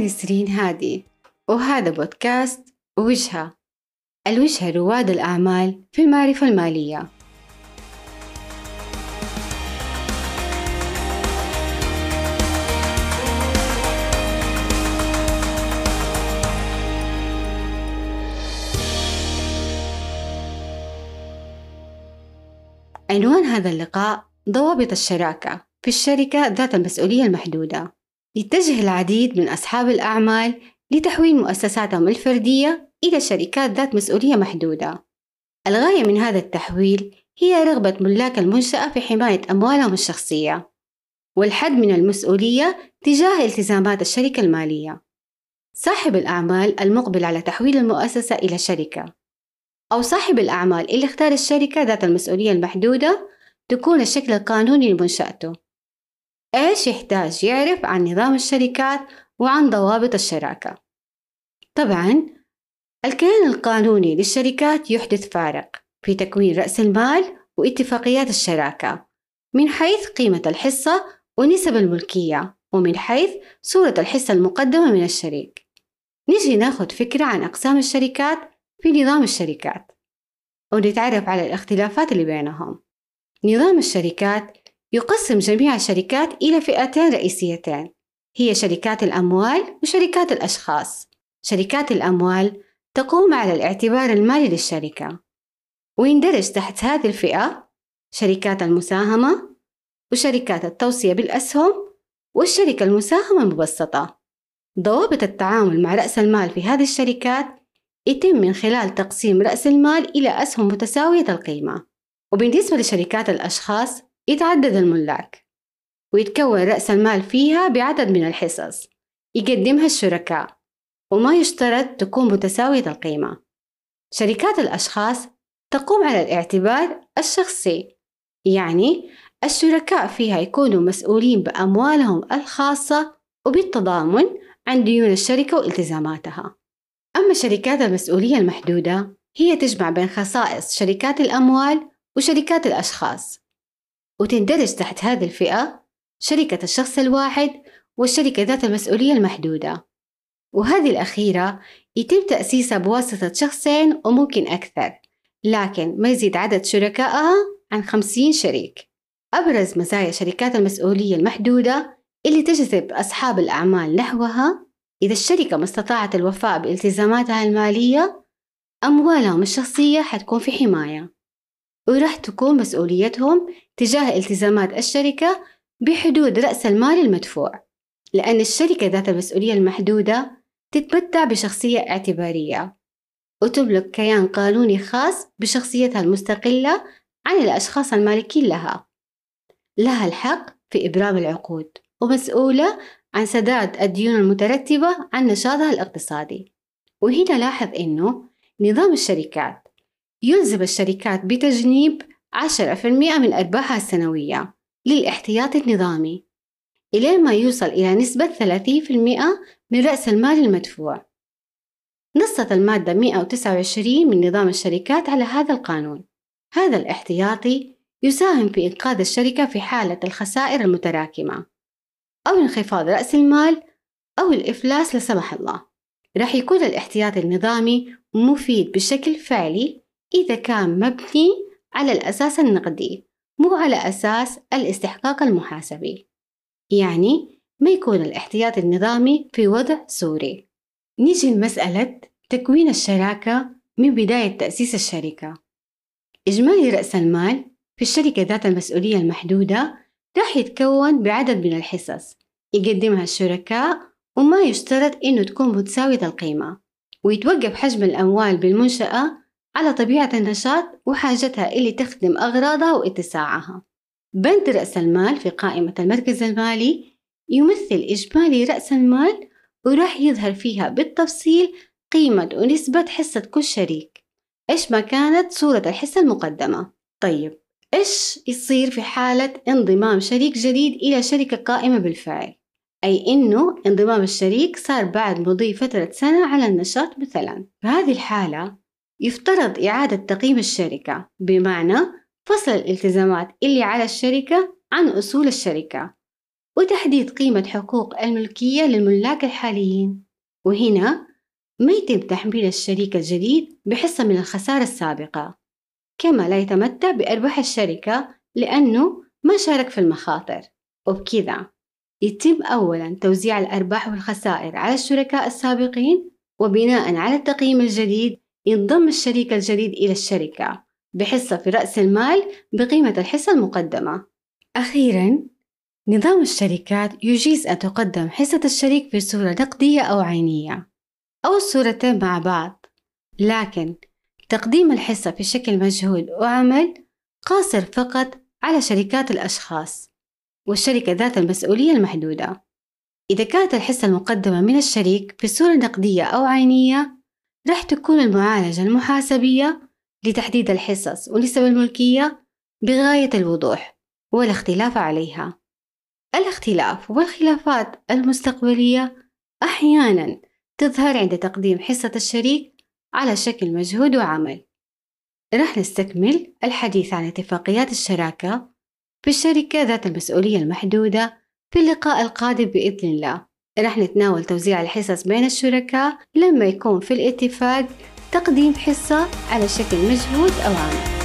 أنا نسرين هادي وهذا بودكاست وجهة. الوجهة رواد الأعمال في المعرفة المالية. عنوان هذا اللقاء ضوابط الشراكة في الشركة ذات المسؤولية المحدودة. يتجه العديد من أصحاب الأعمال لتحويل مؤسساتهم الفردية إلى شركات ذات مسؤولية محدودة. الغاية من هذا التحويل هي رغبة ملاك المنشأة في حماية أموالهم الشخصية، والحد من المسؤولية تجاه التزامات الشركة المالية. صاحب الأعمال المقبل على تحويل المؤسسة إلى شركة، أو صاحب الأعمال اللي اختار الشركة ذات المسؤولية المحدودة تكون الشكل القانوني لمنشأته. إيش يحتاج يعرف عن نظام الشركات وعن ضوابط الشراكة؟ طبعا الكيان القانوني للشركات يحدث فارق في تكوين رأس المال واتفاقيات الشراكة من حيث قيمة الحصة ونسب الملكية ومن حيث صورة الحصة المقدمة من الشريك. نجي ناخد فكرة عن أقسام الشركات في نظام الشركات ونتعرف على الاختلافات اللي بينهم. نظام الشركات يقسم جميع الشركات إلى فئتين رئيسيتين. هي شركات الأموال وشركات الأشخاص. شركات الأموال تقوم على الاعتبار المالي للشركة. ويندرج تحت هذه الفئة شركات المساهمة وشركات التوصية بالأسهم والشركة المساهمة المبسطة. ضوابط التعامل مع رأس المال في هذه الشركات يتم من خلال تقسيم رأس المال إلى أسهم متساوية القيمة. وبالنسبة لشركات الأشخاص يتعدد الملاك ويتكون رأس المال فيها بعدد من الحصص يقدمها الشركاء وما يشترط تكون متساوية القيمة. شركات الأشخاص تقوم على الاعتبار الشخصي يعني الشركاء فيها يكونوا مسؤولين بأموالهم الخاصة وبالتضامن عن ديون الشركة والتزاماتها. أما شركات المسؤولية المحدودة هي تجمع بين خصائص شركات الأموال وشركات الأشخاص. وتندرج تحت هذه الفئة شركة الشخص الواحد والشركة ذات المسؤولية المحدودة. وهذه الأخيرة يتم تأسيسها بواسطة شخصين وممكن أكثر لكن ما يزيد عدد شركائها عن خمسين شريك. أبرز مزايا شركات المسؤولية المحدودة اللي تجذب أصحاب الأعمال نحوها إذا الشركة ما استطاعت الوفاء بالتزاماتها المالية أموالهم الشخصية حتكون في حماية. وراح تكون مسؤوليتهم تجاه التزامات الشركة بحدود رأس المال المدفوع لأن الشركة ذات المسؤولية المحدودة تتمتع بشخصية اعتبارية. وتملك كيان قانوني خاص بشخصيتها المستقلة عن الأشخاص المالكين لها. لها الحق في إبرام العقود ومسؤولة عن سداد الديون المترتبة عن نشاطها الاقتصادي. وهنا لاحظ أنه نظام الشركات يلزم الشركات بتجنيب 10% من أرباحها السنوية للاحتياطي النظامي إلى ما يوصل إلى نسبة 30% من رأس المال المدفوع. نصت المادة 129 من نظام الشركات على هذا القانون. هذا الاحتياطي يساهم في إنقاذ الشركة في حالة الخسائر المتراكمة أو انخفاض رأس المال أو الإفلاس لا سمح الله. راح يكون الاحتياطي النظامي مفيد بشكل فعلي إذا كان مبني على الأساس النقدي مو على أساس الاستحقاق المحاسبي. يعني ما يكون الاحتياط النظامي في وضع صوري. نيجي لمسألة تكوين الشراكة من بداية تأسيس الشركة. إجمالي رأس المال في الشركة ذات المسؤولية المحدودة راح يتكون بعدد من الحصص يقدمها الشركاء وما يشترط إنه تكون متساوية القيمة ويتوقف حجم الأموال بالمنشأة على طبيعة النشاط وحاجتها اللي تخدم أغراضها واتساعها. بند رأس المال في قائمة المركز المالي يمثل إجمالي رأس المال وراح يظهر فيها بالتفصيل قيمة ونسبة حصة كل شريك. إيش ما كانت صورة الحصة المقدمة؟ طيب إيش يصير في حالة انضمام شريك جديد إلى شركة قائمة بالفعل؟ أي إنه انضمام الشريك صار بعد مضي فترة سنة على النشاط مثلا. في هذه الحالة يفترض إعادة تقييم الشركة بمعنى فصل الالتزامات اللي على الشركة عن أصول الشركة وتحديد قيمة حقوق الملكية للملاك الحاليين. وهنا ما يتم تحميل الشريك الجديد بحصة من الخسارة السابقة كما لا يتمتع بأرباح الشركة لأنه ما شارك في المخاطر. وبكذا يتم أولا توزيع الأرباح والخسائر على الشركاء السابقين وبناء على التقييم الجديد ينضم الشريك الجديد إلى الشركة بحصة في رأس المال بقيمة الحصة المقدمة. أخيرا نظام الشركات يجيز أن تقدم حصة الشريك في صورة نقدية أو عينية أو الصورتين مع بعض لكن تقديم الحصة في شكل مجهول وعمل قاصر فقط على شركات الأشخاص والشركة ذات المسؤولية المحدودة. إذا كانت الحصة المقدمة من الشريك بصورة نقدية أو عينية راح تكون المعالجة المحاسبية لتحديد الحصص ونسب الملكية بغاية الوضوح والاختلاف عليها. الاختلاف والخلافات المستقبلية أحيانا تظهر عند تقديم حصة الشريك على شكل مجهود وعمل. راح نستكمل الحديث عن اتفاقيات الشراكة في الشركة ذات المسؤولية المحدودة في اللقاء القادم بإذن الله. راح نتناول توزيع الحصص بين الشركاء لما يكون في الاتفاق تقديم حصة على شكل مجهود أو عمل.